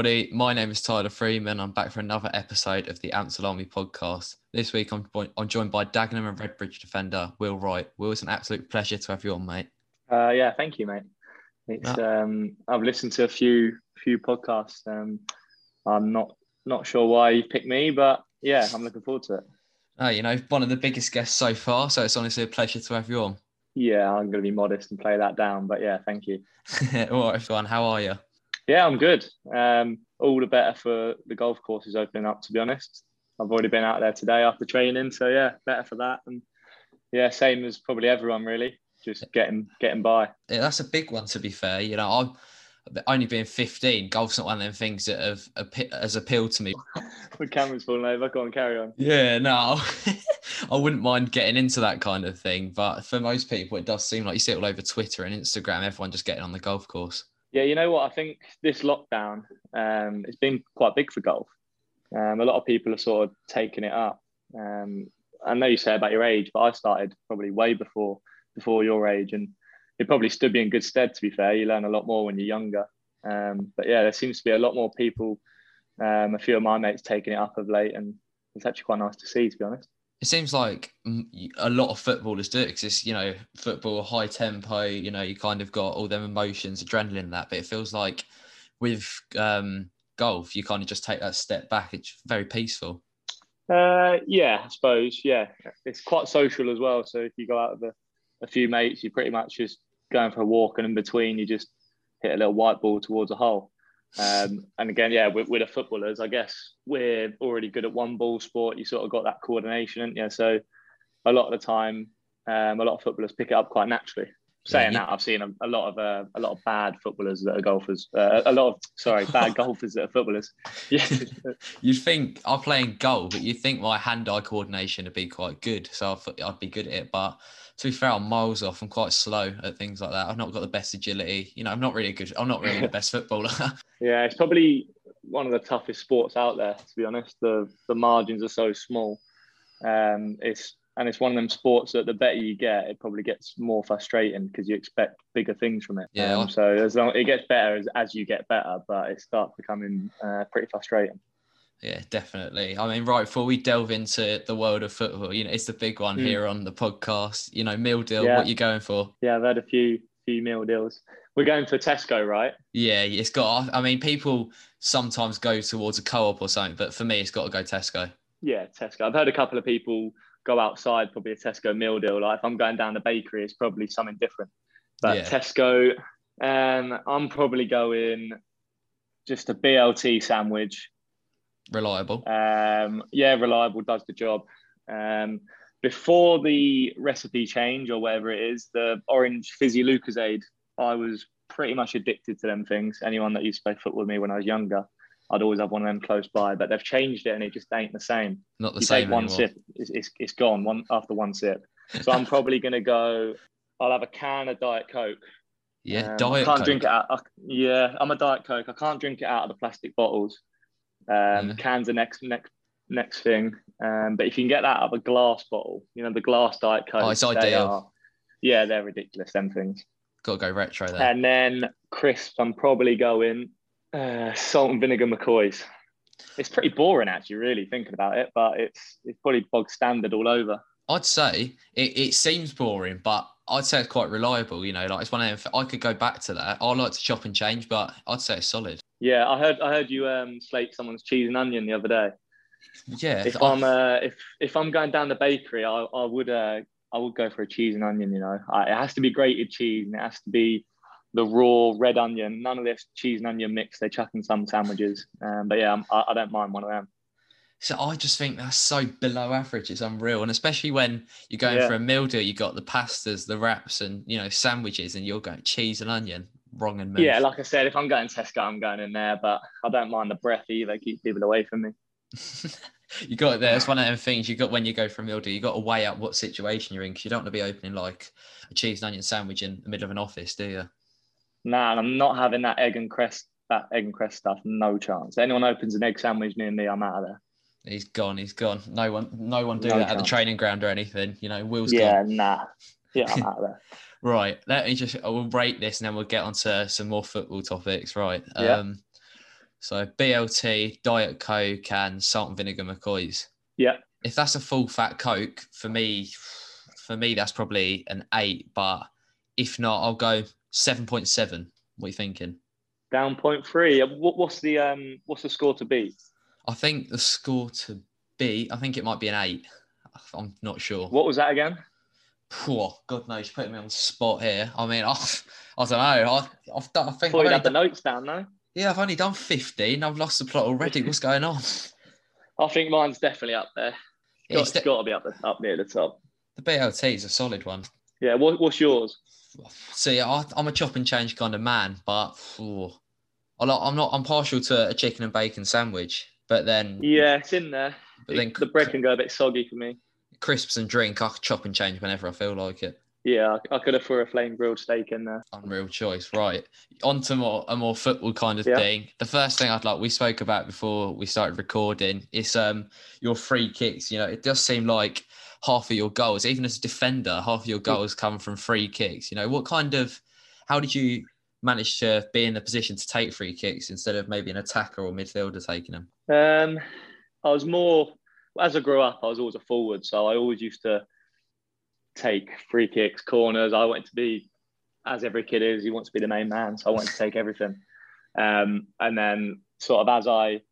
everybody. My name is Tyler Freeman. I'm back for another episode of the Ampthill Army podcast. This week, I'm, I'm joined by Dagenham and Redbridge defender Will Wright. Will, it's an absolute pleasure to have you on, mate. Uh, yeah, thank you, mate. It's um, I've listened to a few few podcasts. Um, I'm not not sure why you picked me, but yeah, I'm looking forward to it. Oh, you know, one of the biggest guests so far, so it's honestly a pleasure to have you on. Yeah, I'm going to be modest and play that down, but yeah, thank you. All right, everyone, how are you? Yeah, I'm good. Um, all the better for the golf courses opening up. To be honest, I've already been out there today after training, so yeah, better for that. And yeah, same as probably everyone really, just getting getting by. Yeah, that's a big one. To be fair, you know, I'm only being 15. Golf's not one of them things that have has appealed to me. the camera's falling over. Go on, carry on. Yeah, no, I wouldn't mind getting into that kind of thing, but for most people, it does seem like you see it all over Twitter and Instagram. Everyone just getting on the golf course. Yeah, you know what? I think this lockdown, um, it's been quite big for golf. Um, a lot of people are sort of taking it up. Um, I know you say about your age, but I started probably way before before your age, and it probably stood me in good stead. To be fair, you learn a lot more when you're younger. Um, but yeah, there seems to be a lot more people. Um, a few of my mates taking it up of late, and it's actually quite nice to see. To be honest it seems like a lot of footballers do it because it's you know football high tempo you know you kind of got all them emotions adrenaline that but it feels like with um, golf you kind of just take that step back. It's very peaceful. Uh, yeah i suppose yeah. It's quite social as well so if you go out with a, a few mates you pretty much just going for a walk and in between you just hit a little white ball towards a hole um, and again, yeah, with, with the footballers, I guess we're already good at one ball sport. You sort of got that coordination, yeah. So a lot of the time, um, a lot of footballers pick it up quite naturally. Saying yeah, that, I've seen a, a lot of uh, a lot of bad footballers that are golfers. Uh, a lot of sorry, bad golfers that are footballers. Yeah, you'd think I'm playing golf, but you think my hand-eye coordination would be quite good, so I'd, I'd be good at it. But to be fair, I'm miles off. I'm quite slow at things like that. I've not got the best agility. You know, I'm not really good. I'm not really the best footballer. yeah, it's probably one of the toughest sports out there. To be honest, the the margins are so small. Um, it's and it's one of them sports that the better you get, it probably gets more frustrating because you expect bigger things from it. Yeah. Um, so as long it gets better as, as you get better, but it starts becoming uh, pretty frustrating. Yeah, definitely. I mean, right before we delve into the world of football, you know, it's the big one mm. here on the podcast. You know, meal deal. Yeah. What you going for? Yeah, I've had a few few meal deals. We're going for Tesco, right? Yeah, it's got. I mean, people sometimes go towards a co-op or something, but for me, it's got to go Tesco. Yeah, Tesco. I've heard a couple of people go outside, probably a Tesco meal deal. Like if I'm going down the bakery, it's probably something different. But yeah. Tesco, um, I'm probably going just a BLT sandwich reliable. Um, yeah, reliable does the job. Um, before the recipe change or whatever it is, the orange fizzy Lucozade, I was pretty much addicted to them things. Anyone that used to play football with me when I was younger, I'd always have one of them close by. But they've changed it and it just ain't the same. Not the you same. Take one sip, it's, it's, it's gone. One after one sip. So I'm probably going to go. I'll have a can of Diet Coke. Yeah, um, Diet. I can't Coke. drink it out. I, yeah, I'm a Diet Coke. I can't drink it out of the plastic bottles. Um, yeah. Cans are next next next thing. Um, but if you can get that out of a glass bottle, you know the glass diet coke. Oh, it's ideal. Are, yeah, they're ridiculous. Them things. Got to go retro there. And then crisps, I'm probably going uh, salt and vinegar McCoys. It's pretty boring actually, really thinking about it, but it's it's probably bog standard all over. I'd say it, it seems boring, but I'd say it's quite reliable. You know, like it's one of them, I could go back to that. I like to chop and change, but I'd say it's solid. Yeah, I heard I heard you um, slate someone's cheese and onion the other day. Yeah. If I'm uh, if if I'm going down the bakery, I, I would uh, I would go for a cheese and onion. You know, I, it has to be grated cheese and it has to be the raw red onion. None of this cheese and onion mix they chuck in some sandwiches. Um, but yeah, I, I don't mind one of them. So I just think that's so below average. It's unreal, and especially when you're going yeah. for a meal deal, you got the pastas, the wraps, and you know sandwiches, and you're going cheese and onion wrong and move. Yeah, like I said, if I'm going Tesco, I'm going in there, but I don't mind the breath either. Keep people away from me. you got it there. It's one of them things you got when you go for a meal deal. You got to weigh up what situation you're in because you don't want to be opening like a cheese and onion sandwich in the middle of an office, do you? Nah, I'm not having that egg and crest that egg and crest stuff. No chance. Anyone opens an egg sandwich near me, I'm out of there. He's gone. He's gone. No one. No one do no that chance. at the training ground or anything. You know, Will's yeah, gone. Yeah, nah. Yeah, I'm out of there. Right. Let me just, I will rate this and then we'll get on to some more football topics. Right. Yeah. Um, So BLT, Diet Coke, and salt and vinegar McCoys. Yeah. If that's a full fat Coke, for me, for me that's probably an eight. But if not, I'll go seven point seven. What are you thinking? Down point three. What, what's the um what's the score to beat? I think the score to beat. I think it might be an eight. I'm not sure. What was that again? Poor God knows, you're putting me on the spot here. I mean, I, I don't know. I, I've done. I think. I've had the notes down though. yeah, I've only done fifteen. I've lost the plot already. What's going on? I think mine's definitely up there. Yeah, it's it's got to be up the, up near the top. the BLT is a solid one. Yeah. What, what's yours? See, I, I'm a chop and change kind of man, but phew, I like- I'm not. I'm partial to a chicken and bacon sandwich, but then Yeah, it's in there. but then the bread can go a bit soggy for me. crisps and drink, I can chop and change whenever I feel like it. Yeah, I, I could have threw a flame grilled steak in there. Unreal choice, right? On to more a more football kind of Yeah. thing. The first thing I'd like we spoke about before we started recording is um your free kicks. You know, it does seem like half of your goals, even as a defender, half of your goals come from free kicks. You know, what kind of how did you manage to be in the position to take free kicks instead of maybe an attacker or midfielder taking them? Um, I was more as I grew up. I was always a forward, so I always used to take free kicks, corners. I wanted to be, as every kid is, you want to be the main man. So I wanted to take everything. Um, and then, sort of as I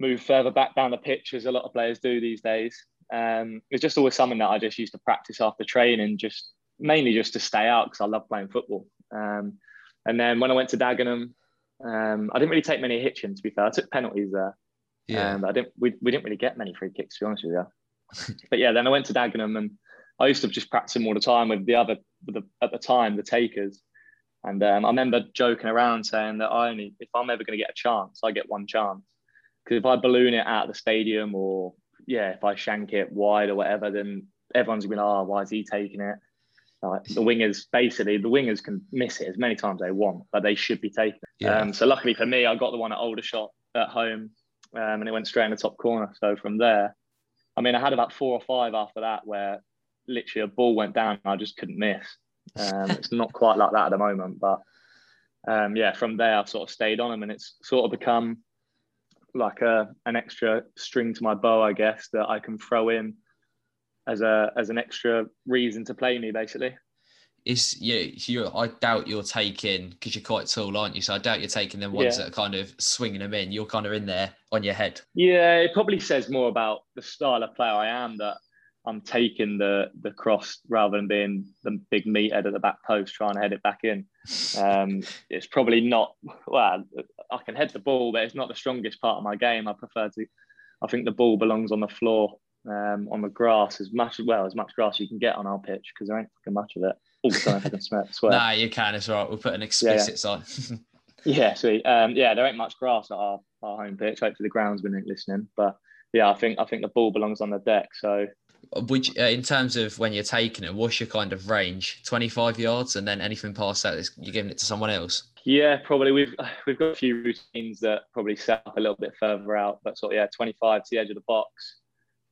move further back down the pitch, as a lot of players do these days, um, it's just always something that I just used to practice after training, just mainly just to stay out because I love playing football. Um, and then when I went to Dagenham, um, I didn't really take many Hitchin. To be fair, I took penalties there. Yeah, Um, I didn't. We, we didn't really get many free kicks, to be honest with you. but yeah, then I went to Dagenham, and I used to just practice them all the time with the other, with the, at the time, the takers. And um, I remember joking around saying that I only, if I'm ever going to get a chance, I get one chance. Because if I balloon it out of the stadium, or yeah, if I shank it wide or whatever, then everyone's going, "Oh, why is he taking it?" Like the wingers, basically, the wingers can miss it as many times they want, but they should be taking it. yeah. Um, so luckily for me, I got the one at Aldershot at home, um, and it went straight in the top corner. So from there, I mean, I had about four or five after that where literally a ball went down and I just couldn't miss. Um, it's not quite like that at the moment, but um, yeah, from there I've sort of stayed on them, and it's sort of become like a an extra string to my bow, I guess, that I can throw in as a as an extra reason to play me, basically. Is yeah, you I doubt you're taking because you're quite tall, aren't you? So I doubt you're taking them ones Yeah. that are kind of swinging them in. You're kind of in there on your head. Yeah, it probably says more about the style of player I am that I'm taking the the cross rather than being the big meathead at the back post trying to head it back in. Um, it's probably not well. I can head the ball, but it's not the strongest part of my game. I prefer to. I think the ball belongs on the floor, um, on the grass as much as well as much grass you can get on our pitch because there ain't fucking much of it. Also, if I can swear. swear. Nah, you can. It's all right. We'll put an explicit sign. Yeah, sweet. Um, yeah, there ain't much grass at our, our home pitch. Hopefully, the groundsman ain't listening. But yeah, I think I think the ball belongs on the deck. So Which, uh, in terms of when you're taking it, what's your kind of range? 25 yards, and then anything past that, is you're giving it to someone else. yeah, probably we've we've got a few routines that probably set up a little bit further out. But sort of yeah, 25 to the edge of the box.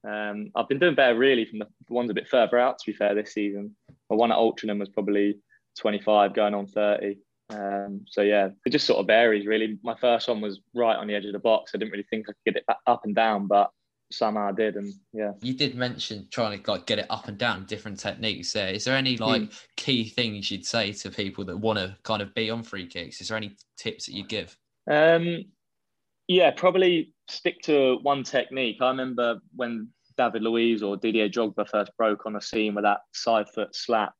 Um, I've been doing better really from the ones a bit further out. To be fair, this season, my one at Altrincham was probably 25, going on 30. Um, so yeah, it just sort of varies really. My first one was right on the edge of the box. I didn't really think I could get it up and down, but somehow I did, and yeah. You did mention trying to like get it up and down, different techniques. There is there any like key things you'd say to people that want to kind of be on free kicks? Is there any tips that you give? Um, yeah, probably stick to one technique. I remember when David Luiz or Didier Drogba first broke on the scene with that side foot slap,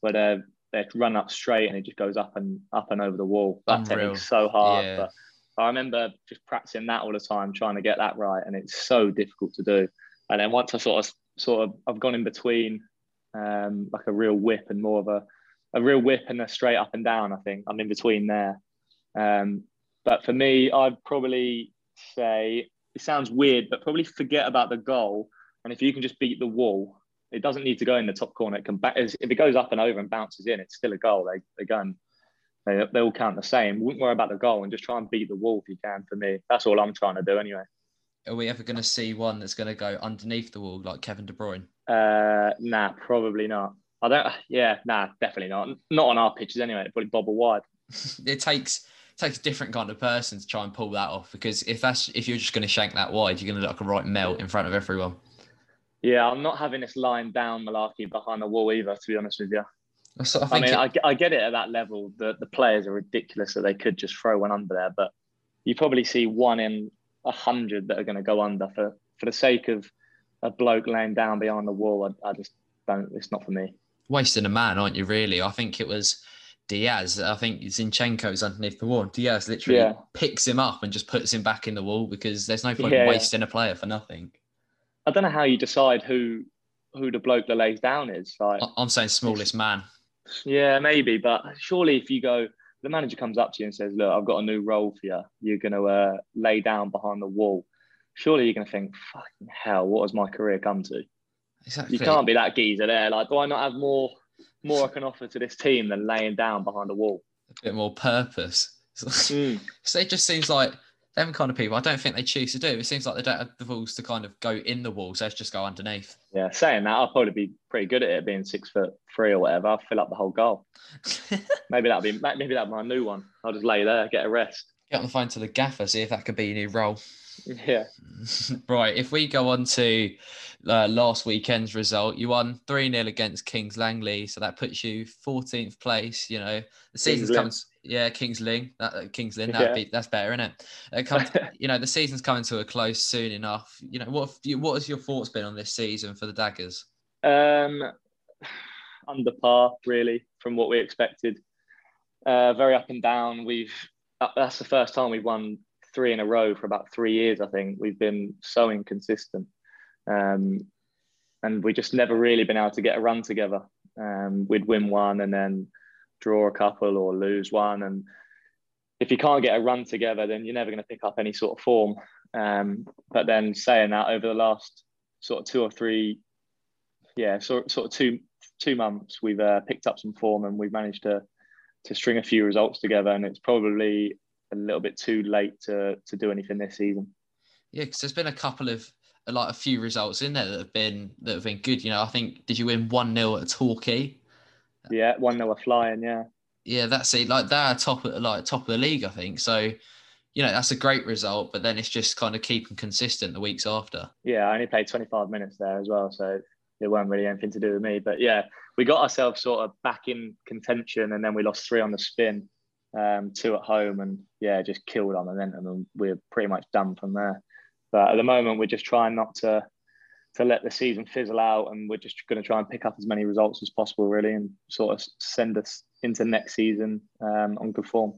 where they they run up straight and it just goes up and up and over the wall. That Unreal. technique's so hard. Yeah. But I remember just practicing that all the time, trying to get that right, and it's so difficult to do. And then once I sort of sort of I've gone in between um, like a real whip and more of a a real whip and a straight up and down. I think I'm in between there. Um, but for me, I'd probably say it sounds weird, but probably forget about the goal. And if you can just beat the wall, it doesn't need to go in the top corner. It can back, if it goes up and over and bounces in, it's still a goal. They they go and they, they all count the same. Wouldn't worry about the goal and just try and beat the wall if you can. For me, that's all I'm trying to do anyway. Are we ever going to see one that's going to go underneath the wall like Kevin De Bruyne? Uh, nah, probably not. I don't. Yeah, nah, definitely not. Not on our pitches anyway. It'd probably bobble wide. it takes takes a different kind of person to try and pull that off because if that's if you're just going to shank that wide, you're going to look like a right melt in front of everyone. Yeah, I'm not having this lying down malarkey behind the wall either. To be honest with you, So I, I mean, I, I get it at that level. The the players are ridiculous that they could just throw one under there, but you probably see one in a hundred that are going to go under for for the sake of a bloke laying down behind the wall. I, I just don't. It's not for me. wasting a man, aren't you? Really, I think it was Dias. I think Zinchenko's underneath the wall. Dias literally Yeah. picks him up and just puts him back in the wall because there's no point Yeah, in yeah. wasting a player for nothing. I don't know how you decide who who the bloke that lays down is. Like, I'm saying smallest man. Yeah, maybe, but surely if you go, the manager comes up to you and says, "Look, I've got a new role for you. You're going to uh, lay down behind the wall." Surely you're going to think, "Fucking hell, what has my career come to?" Exactly. You can't be that geezer there. Like, do I not have more more I can offer to this team than laying down behind a wall? a bit more purpose. Mm. So it just seems like them kind of people. I don't think they choose to do. It seems like they don't have the balls to kind of go in the walls. So let's just go underneath. Yeah, saying that, I'll probably be pretty good at it, being six foot three or whatever. I'll fill up the whole goal. Maybe that'll be maybe that'll be my new one. I'll just lay there, get a rest. Get on the phone to the gaffer, see if that could be your new role. Yeah, right. If we go on to uh, last weekend's result, you won 3 0 against Kings Langley. So that puts you 14th place. You know, the season's coming. Yeah, Kings Lynn. That, uh, Kings Lynn. That'd Yeah. be, that's better, isn't it? it comes, you know, the season's coming to a close soon enough. You know, what you, what has your thoughts been on this season for the Daggers? um, under par really from what we expected. Uh, very up and down. We've that's the first time we've won three in a row for about three years. I think we've been so inconsistent, um, and we just never really been able to get a run together. Um, we'd win one and then draw a couple or lose one, and if you can't get a run together, then you're never going to pick up any sort of form. Um, but then saying that over the last sort of two or three, yeah, sort sort of two two months, we've uh, picked up some form and we've managed to to string a few results together. And it's probably a little bit too late to to do anything this season. Yeah, because there's been a couple of like a few results in there that have been that have been good. You know, I think did you win one 0 at Torquay? Yeah, one were flying. Yeah, Yeah, that's it. Like they're top of like top of the league, I think. So, you know, that's a great result. But then it's just kind of keeping consistent the weeks after. yeah. I only played 25 minutes there as well, so it weren't really anything to do with me. But yeah, we got ourselves sort of back in contention, and then we lost three on the spin, um, two at home, and yeah, just killed our momentum, and we're pretty much done from there. But at the moment, we're just trying not to to let the season fizzle out, and we're just going to try and pick up as many results as possible, really, and sort of send us into next season um, on good form.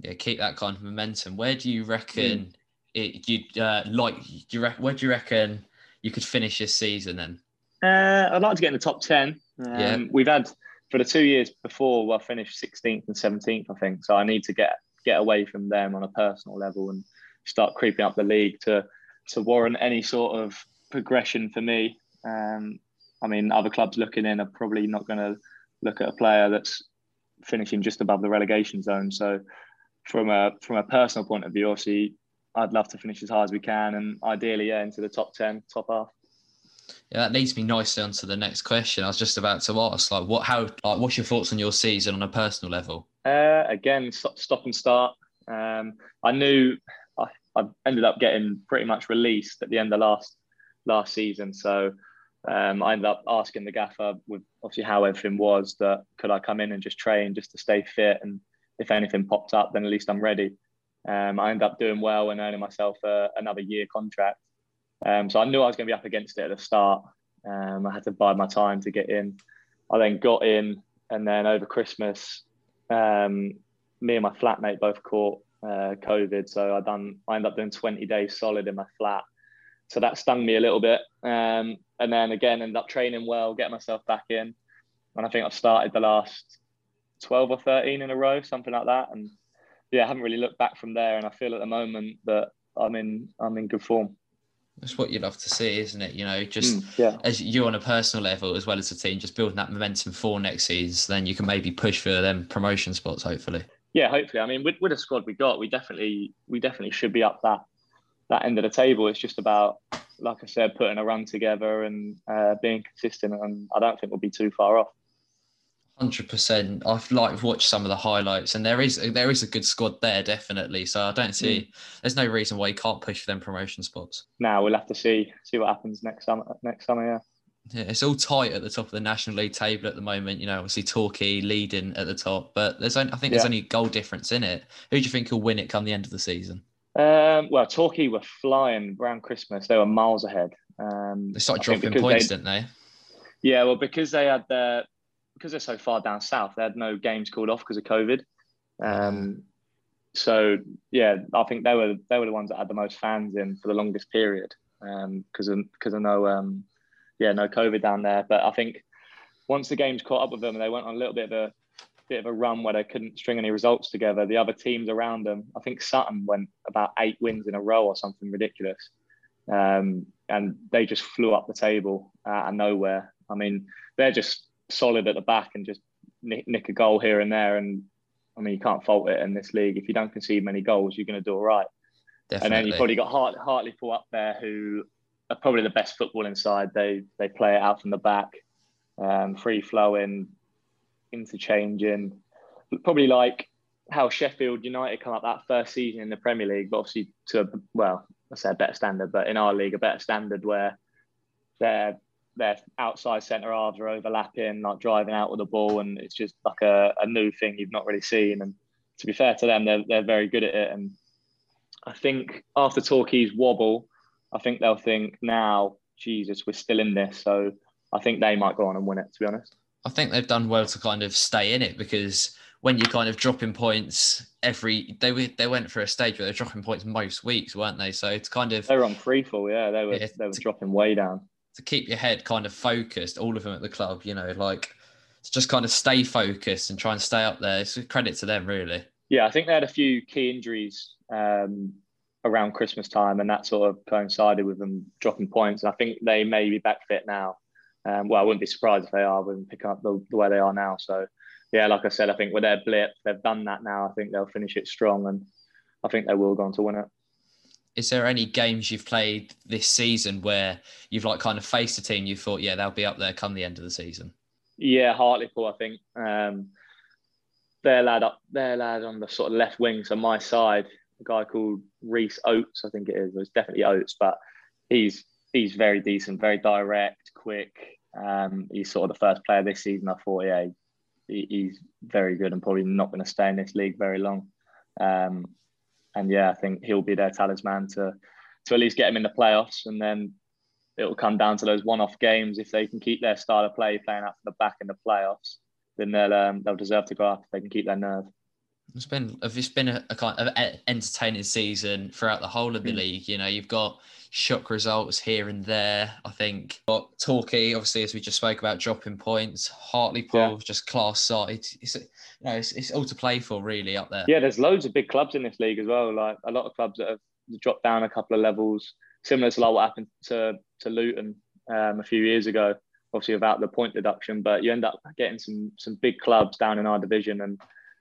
Yeah, keep that kind of momentum. Where do you reckon it? You uh, like? Do you rec- where do you reckon you could finish this season then? Uh, I'd like to get in the top 10. Um, Yeah. We've had, for the two years before, well, I finished 16th and 17th, I think. So I need to get get away from them on a personal level and start creeping up the league to, to warrant any sort of progression for me. Um, I mean, other clubs looking in are probably not going to look at a player that's finishing just above the relegation zone. So from a from a personal point of view, obviously, I'd love to finish as high as we can and ideally, yeah, into the top 10, top half. Yeah, that leads me nicely on to the next question. I was just about to ask, like, what, how, like, what's your thoughts on your season on a personal level? Uh, again, stop, stop and start. Um, I knew I, I ended up getting pretty much released at the end of last last season, so um, I ended up asking the gaffer, with obviously how everything was, that could I come in and just train just to stay fit, and if anything popped up, then at least I'm ready. Um, I ended up doing well and earning myself a, another year contract. Um, so I knew I was going to be up against it at the start. Um, I had to bide my time to get in. I then got in, and then over Christmas, um, me and my flatmate both caught uh, COVID. So I done. I ended up doing 20 days solid in my flat. So that stung me a little bit. Um, and then again, ended up training well, getting myself back in. And I think I've started the last 12 or 13 in a row, something like that. And yeah, I haven't really looked back from there. And I feel at the moment that I'm in I'm in good form. That's what you'd love to see, isn't it? You know, just Mm, yeah. as you on a personal level as well as the team, just building that momentum for next season, then you can maybe push for them promotion spots, hopefully. Yeah, hopefully. I mean, with, with the squad we got, we definitely we definitely should be up that that end of the table. It's just about, like I said, putting a run together and uh, being consistent. And I don't think we'll be too far off. Hundred percent. I've like watched some of the highlights, and there is there is a good squad there, definitely. So I don't see mm. there's no reason why you can't push for them promotion spots. Now we'll have to see see what happens next summer. Next summer, yeah. Yeah, it's all tight at the top of the National League table at the moment. You know, obviously Torquay leading at the top, but there's only, I think there's yeah. only goal difference in it. Who do you think will win it come the end of the season? Um, well, Torquay were flying around Christmas. They were miles ahead. Um, they started dropping points, didn't they? Yeah, well, because they had their because they're so far down south, they had no games called off because of COVID. Um, so yeah, I think they were they were the ones that had the most fans in for the longest period because um, because I know um, yeah no COVID down there. But I think once the games caught up with them and they went on a little bit of a bit of a run where they couldn't string any results together, the other teams around them, I think Sutton went about eight wins in a row or something ridiculous. Um, and they just flew up the table out of nowhere. I mean, they're just solid at the back and just nick, nick, a goal here and there. And I mean, you can't fault it in this league. If you don't concede many goals, you're going to do all right. Definitely. And then you've probably got Hart, Hartlepool up there, who are probably the best football inside. They they play it out from the back, um, free flowing, interchanging. Probably like how Sheffield United come up that first season in the Premier League, but obviously to a, well, I say a better standard, but in our league, a better standard where they're their outside centre halves are overlapping, like driving out with the ball, and it's just like a, a new thing you've not really seen. And to be fair to them, they're, they're very good at it. And I think after Torquay's wobble, I think they'll think now, Jesus, we're still in this. So I think they might go on and win it, to be honest. I think they've done well to kind of stay in it because when you're kind of dropping points every they they went for a stage where they're dropping points most weeks, weren't they? So it's kind of they were on free fall, yeah. They were yeah, they were dropping way down to keep your head kind of focused, all of them at the club, you know, like just kind of stay focused and try and stay up there. It's a credit to them, really. Yeah, I think they had a few key injuries um, around Christmas time, and that sort of coincided with them dropping points. And I think they may be back fit now. Um, well, I wouldn't be surprised if they are when picking up the, the way they are now. So, yeah, like I said, I think with their blip, they've done that now. I think they'll finish it strong, and I think they will go on to win it is there any games you've played this season where you've like kind of faced a team you thought, yeah, they'll be up there come the end of the season? Yeah, Hartlepool, I think. Um, their lad up, their lad on the sort of left wing, so my side, a guy called Rhys Oates, I think it is. It's definitely Oates, but he's he's very decent, very direct, quick. Um, he's sort of the first player this season. I thought, yeah, he, he's very good and probably not going to stay in this league very long. Um, and yeah, I think he'll be their talisman to to at least get him in the playoffs, and then it'll come down to those one-off games. If they can keep their style of play playing out for the back in the playoffs, then they'll um, they'll deserve to go up if they can keep their nerve. It's been it's been a, a kind of entertaining season throughout the whole of the mm. league. You know, you've got shock results here and there. I think but Torquay, obviously, as we just spoke about, dropping points. Hartlepool, yeah. just class side. It's, you know, it's, it's all to play for really up there. Yeah, there's loads of big clubs in this league as well. Like a lot of clubs that have dropped down a couple of levels, similar to like what happened to to Luton um, a few years ago. Obviously, without the point deduction, but you end up getting some some big clubs down in our division, and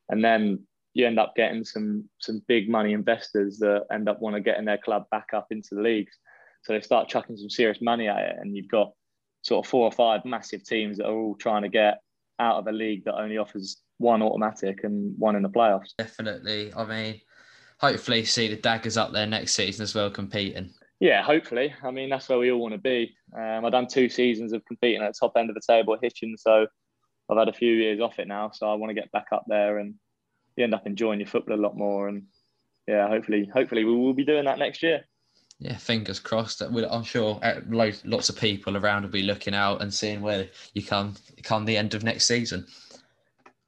and then you end up getting some some big money investors that end up want to get in their club back up into the leagues. So they start chucking some serious money at it, and you've got sort of four or five massive teams that are all trying to get out of a league that only offers one automatic and one in the playoffs. Definitely. I mean, hopefully see the Daggers up there next season as well competing. Yeah, hopefully. I mean, that's where we all want to be. Um, I've done two seasons of competing at the top end of the table at Hitchin, so I've had a few years off it now. So I want to get back up there and you end up enjoying your football a lot more. And yeah, hopefully, hopefully we will be doing that next year yeah, fingers crossed. I'm sure uh, lots of people around will be looking out and seeing where you come come the end of next season.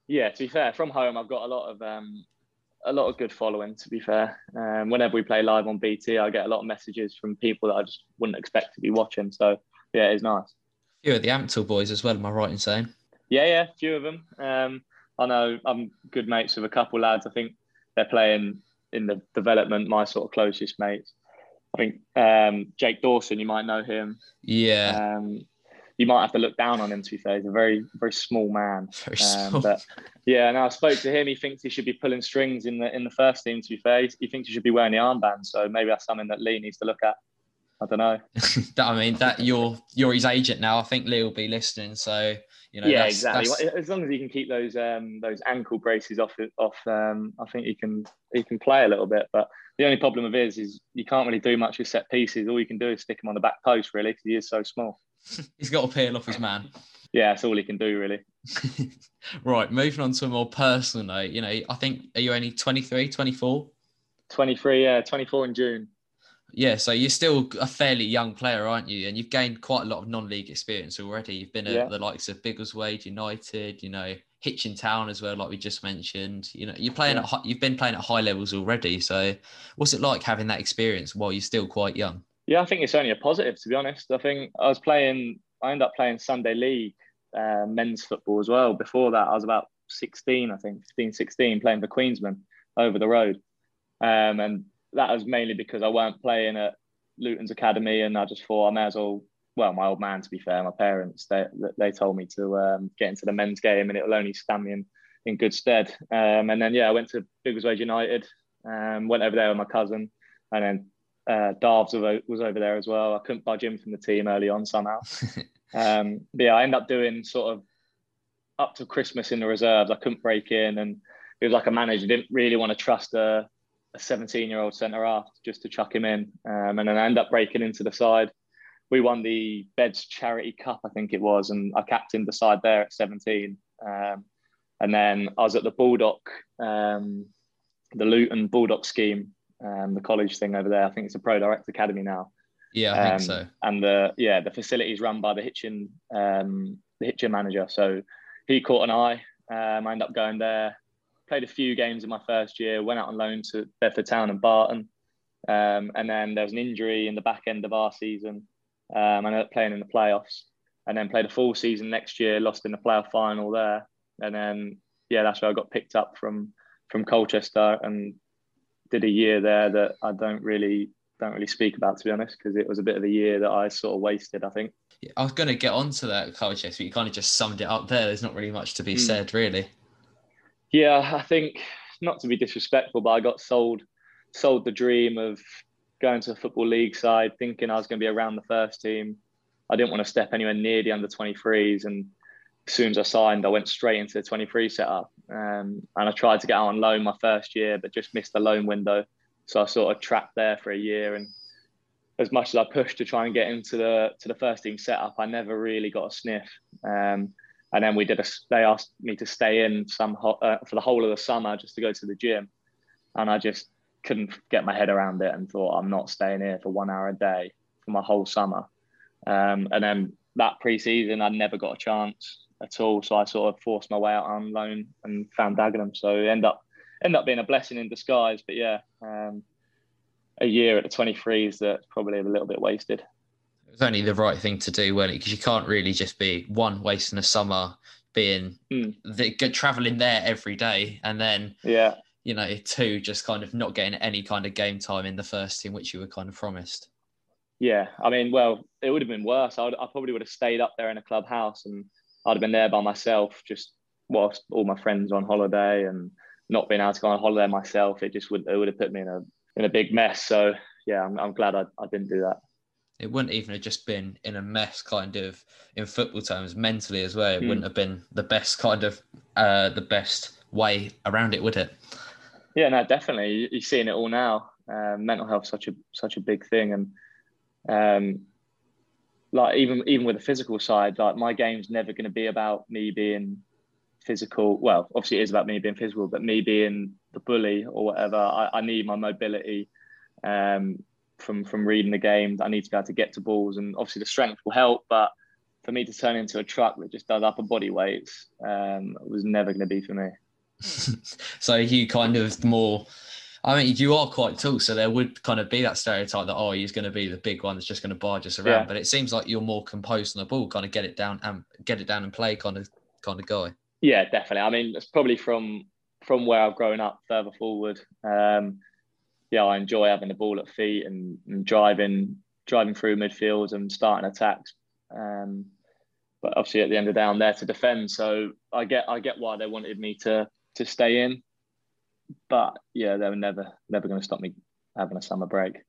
Yeah, to be fair, from home I've got a lot of um, a lot of good following. To be fair, um, whenever we play live on BT, I get a lot of messages from people that I just wouldn't expect to be watching. So yeah, it's nice. A few of the Ampthill boys as well. Am I right in saying? Yeah, yeah, a few of them. Um, I know I'm good mates with a couple lads. I think they're playing in the development. My sort of closest mates. I think um, Jake Dawson, you might know him. Yeah. Um, you might have to look down on him to be fair. He's a very, very small man. Very um, small. But yeah, now I spoke to him. He thinks he should be pulling strings in the in the first team. To be fair, he, he thinks he should be wearing the armband. So maybe that's something that Lee needs to look at. I don't know. I mean, that you're you're his agent now. I think Lee will be listening. So You know, yeah, that's- exactly. that's- As long as he can keep those um, those ankle braces off, off, um, I think he can he can play a little bit. But the only problem of his is you can't really do much with set pieces. All you can do is stick him on the back post, really, because he is so small. he's got to peel off his man. Yeah, that's all he can do, really. right, moving on to a more personal note. You know, I think are you only 23, 24? 23, yeah, 24 in June. Yeah, so you're still a fairly young player, aren't you? And you've gained quite a lot of non-league experience already. You've been at Yeah. the likes of Biggleswade United, you know, Hitchin Town as well, like we just mentioned. You know, you're playing Yeah. at you've been playing at high levels already. So, what's it like having that experience while you're still quite young? Yeah, I think it's only a positive, to be honest. I think I was playing, I ended up playing Sunday League uh, men's football as well. Before that, I was about 16, I think, 15, 16, playing for Queensman over the road. Um, and that was mainly because I weren't playing at Luton's Academy and I just thought I may as well, well, my old man, to be fair, my parents, they, they told me to um, get into the men's game and it will only stand me in, in good stead. Um, and then, yeah, I went to Biggleswade United, um, went over there with my cousin and then uh, Darves was over there as well. I couldn't budge him from the team early on somehow. Um, but yeah, I ended up doing sort of up to Christmas in the reserves. I couldn't break in, and it was like a manager didn't really want to trust a, a 17 year old centre half just to chuck him in. Um, and then I ended up breaking into the side. We won the Beds Charity Cup, I think it was, and I captained the side there at 17. Um, and then I was at the Bulldog, um, the Luton Bulldog scheme, um, the college thing over there. I think it's a pro direct academy now. Yeah, I think Um, so. And the yeah, the facilities run by the Hitchin um, the Hitchin manager. So he caught an eye. Um, I ended up going there. Played a few games in my first year. Went out on loan to Bedford Town and Barton. Um, and then there was an injury in the back end of our season. Um, I ended up playing in the playoffs. And then played a full season next year. Lost in the playoff final there. And then yeah, that's where I got picked up from from Colchester and did a year there that I don't really don't really speak about to be honest because it was a bit of a year that I sort of wasted. I think. I was going to get onto that Colchester but you kind of just summed it up there. There's not really much to be Hmm. said, really. Yeah, I think not to be disrespectful, but I got sold sold the dream of going to a football league side, thinking I was going to be around the first team. I didn't want to step anywhere near the under 23s, and as soon as I signed, I went straight into the 23 setup. Um, and I tried to get out on loan my first year, but just missed the loan window. So I sort of trapped there for a year. And as much as I pushed to try and get into the to the first team setup, I never really got a sniff. Um, and then we did a. They asked me to stay in some uh, for the whole of the summer just to go to the gym, and I just couldn't get my head around it and thought I'm not staying here for one hour a day for my whole summer. Um, and then that pre-season, I never got a chance at all, so I sort of forced my way out on loan and found Dagenham. So end up ended up being a blessing in disguise. But yeah, um, a year at the 23s that's probably a little bit wasted. Was only the right thing to do, wasn't it? Because you can't really just be one wasting a summer being Mm. the, traveling there every day, and then Yeah, you know two just kind of not getting any kind of game time in the first team, which you were kind of promised. Yeah, I mean, well, it would have been worse. I, would, I probably would have stayed up there in a clubhouse, and I'd have been there by myself, just whilst all my friends on holiday, and not being able to go on holiday myself. It just would it would have put me in a in a big mess. So yeah, I'm, I'm glad I, I didn't do that. It wouldn't even have just been in a mess, kind of in football terms, mentally as well. It Mm. wouldn't have been the best kind of uh, the best way around it, would it? Yeah, no, definitely. You- You're seeing it all now. Um, mental health such a such a big thing, and um, like even even with the physical side, like my game's never going to be about me being physical. Well, obviously it is about me being physical, but me being the bully or whatever. I, I need my mobility um, from from reading the game. I need to be able to get to balls, and obviously the strength will help, but for me to turn into a truck that just does upper body weights um, was never going to be for me. so you kind of more I mean, you are quite tall, so there would kind of be that stereotype that oh, he's going to be the big one that's just going to barge us around. Yeah. But it seems like you're more composed on the ball, kind of get it down and get it down and play, kind of kind of guy. Yeah, definitely. I mean, it's probably from from where I've grown up further forward. Um, yeah, I enjoy having the ball at feet and, and driving driving through midfield and starting attacks. Um, but obviously, at the end of the day, I'm there to defend. So I get I get why they wanted me to to stay in. But yeah, they were never never going to stop me having a summer break.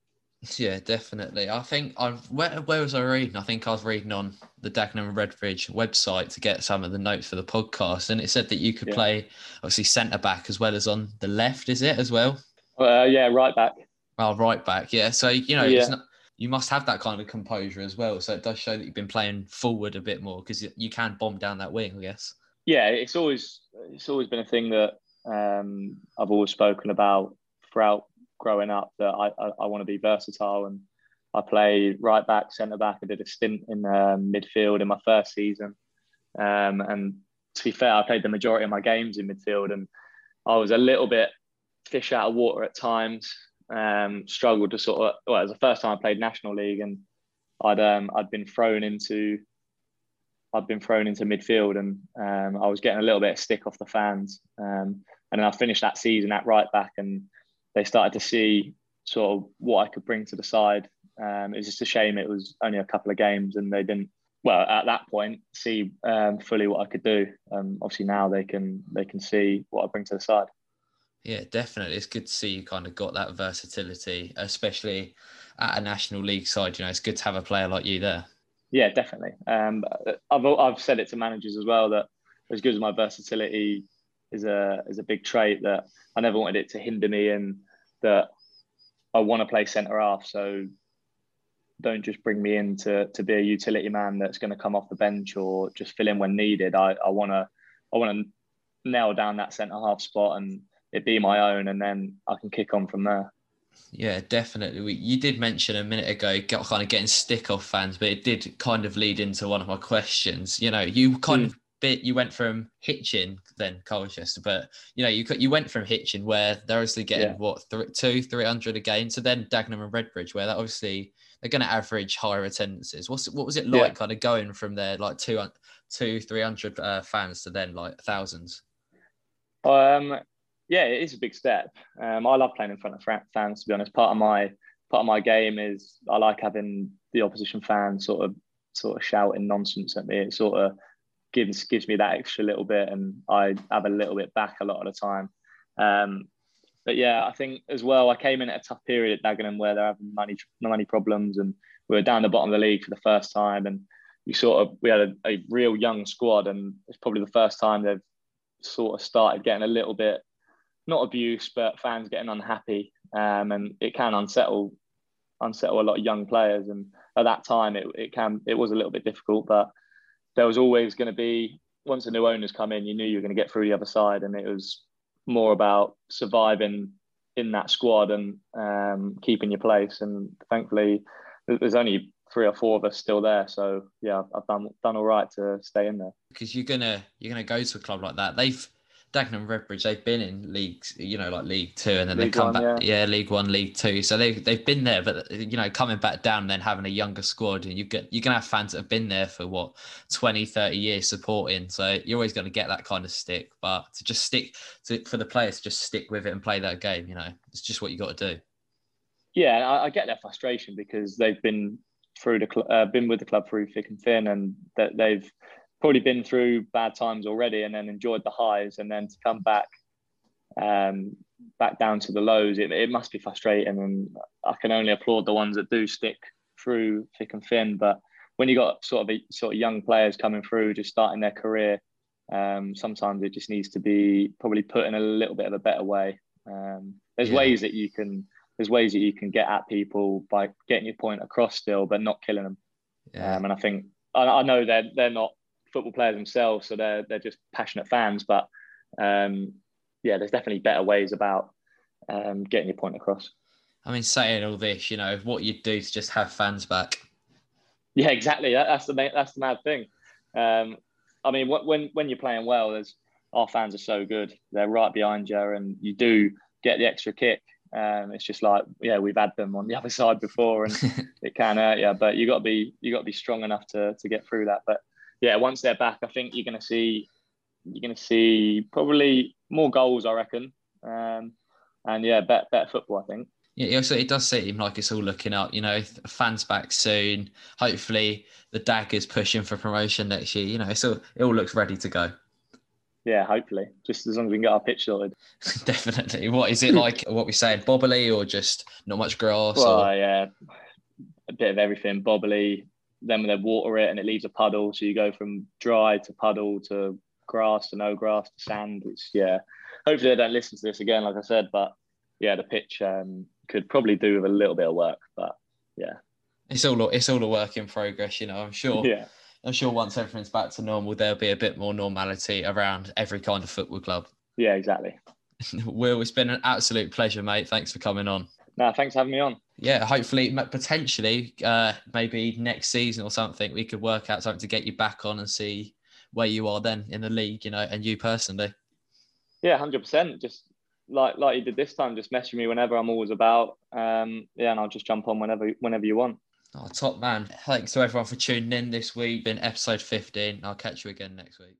Yeah, definitely. I think I've where where was I reading? I think I was reading on the Dagenham and Redbridge website to get some of the notes for the podcast, and it said that you could Yeah. play obviously centre back as well as on the left. Is it as well? Uh, yeah, right back. Well, right back. Yeah. So you know, it's Yeah. not, you must have that kind of composure as well. So it does show that you've been playing forward a bit more because you can bomb down that wing. I guess. yeah, it's always it's always been a thing that um, I've always spoken about throughout growing up that I, I, I want to be versatile and I play right back, centre back. I did a stint in um, midfield in my first season, um, and to be fair, I played the majority of my games in midfield, and I was a little bit fish out of water at times. Um, struggled to sort of well, it was the first time I played national league, and I'd um, I'd been thrown into I'd been thrown into midfield and um, I was getting a little bit of stick off the fans. Um, and then I finished that season at right back and they started to see sort of what I could bring to the side. Um, it was just a shame it was only a couple of games and they didn't, well, at that point, see um, fully what I could do. Um, obviously now they can they can see what I bring to the side. Yeah, definitely. It's good to see you kind of got that versatility, especially at a national league side. You know, it's good to have a player like you there. Yeah, definitely. Um, I've I've said it to managers as well that as good as my versatility is a is a big trait that I never wanted it to hinder me and that I want to play centre half. So don't just bring me in to, to be a utility man that's going to come off the bench or just fill in when needed. I, I want to I want to nail down that centre half spot and it be my own, and then I can kick on from there. Yeah, definitely. We, you did mention a minute ago, got, kind of getting stick off fans, but it did kind of lead into one of my questions. You know, you kind Mm. of bit you went from Hitchin, then Colchester, but you know, you you went from Hitchin where they're obviously getting Yeah. what th- two, three hundred a game, to then Dagenham and Redbridge, where that obviously they're going to average higher attendances. What's what was it like, Yeah. kind of going from there like two, two, three hundred uh, fans to then like thousands? Um, yeah, it is a big step. Um, I love playing in front of fans. To be honest, part of my part of my game is I like having the opposition fans sort of sort of shouting nonsense at me. It sort of gives gives me that extra little bit, and I have a little bit back a lot of the time. Um, but yeah, I think as well, I came in at a tough period at Dagenham where they're having money money problems, and we were down the bottom of the league for the first time, and we sort of we had a, a real young squad, and it's probably the first time they've sort of started getting a little bit not abuse, but fans getting unhappy, um, and it can unsettle unsettle a lot of young players. And at that time, it, it can it was a little bit difficult, but there was always going to be once the new owners come in, you knew you were going to get through the other side, and it was more about surviving in that squad and um, keeping your place. And thankfully, there's only three or four of us still there, so yeah, I've done done all right to stay in there. because you're gonna you're gonna go to a club like that. They've Dagenham Redbridge, they've been in leagues, you know, like League Two, and then League they come One, back, yeah. League One, League Two. So they they've been there, but you know, coming back down and then having a younger squad, and you get you're gonna have fans that have been there for what 20, 30 years supporting. So you're always gonna get that kind of stick. But to just stick to for the players to just stick with it and play that game, you know, it's just what you got to do. yeah, I, I get their frustration because they've been through the cl- uh, been with the club through thick and thin, and that they've probably been through bad times already, and then enjoyed the highs, and then to come back, um, back down to the lows, it, it must be frustrating, and I can only applaud the ones that do stick through thick and thin. But when you got sort of a, sort of young players coming through, just starting their career, um, sometimes it just needs to be probably put in a little bit of a better way. Um, there's Yeah. ways that you can there's ways that you can get at people by getting your point across still, but not killing them. Yeah. Um, and I think I, I know they're they're not football players themselves, so they're they're just passionate fans. But um, yeah, there's definitely better ways about um, getting your point across. I mean, saying all this, you know, what you'd do to just have fans back. Yeah, exactly. That, that's the ma- that's the mad thing. Um, I mean, wh- when when you're playing well, there's our fans are so good. They're right behind you, and you do get the extra kick. Um, it's just like, yeah, we've had them on the other side before, and it can hurt you. But you got to be you got to be strong enough to to get through that. But yeah, once they're back, I think you're going to see you're going to see probably more goals, I reckon. Um, and yeah, better, better football, I think. Yeah, so it does seem like it's all looking up. You know, fans back soon. Hopefully, the Daggers pushing for promotion next year. You know, so it all looks ready to go. yeah, hopefully, just as long as we can get our pitch sorted. Definitely. What is it like? what we saying, bobbly or just not much grass? Well, or... yeah, a bit of everything. Bobbly. Then they water it and it leaves a puddle, so you go from dry to puddle to grass to no grass to sand. It's yeah. Hopefully they don't listen to this again, like I said. But yeah, the pitch um, could probably do with a little bit of work. But yeah, it's all it's all a work in progress. You know, I'm sure. Yeah. I'm sure once everything's back to normal, there'll be a bit more normality around every kind of football club. Yeah, exactly. Will, it's been an absolute pleasure, mate. Thanks for coming on. No, thanks for having me on. Yeah, hopefully, potentially, uh, maybe next season or something, we could work out something to get you back on and see where you are then in the league, you know, and you personally. Yeah, hundred percent. Just like like you did this time, just message me whenever. I'm always about. Um, yeah, and I'll just jump on whenever whenever you want. Oh, top man. Thanks to everyone for tuning in this week. Been episode 15. I'll catch you again next week.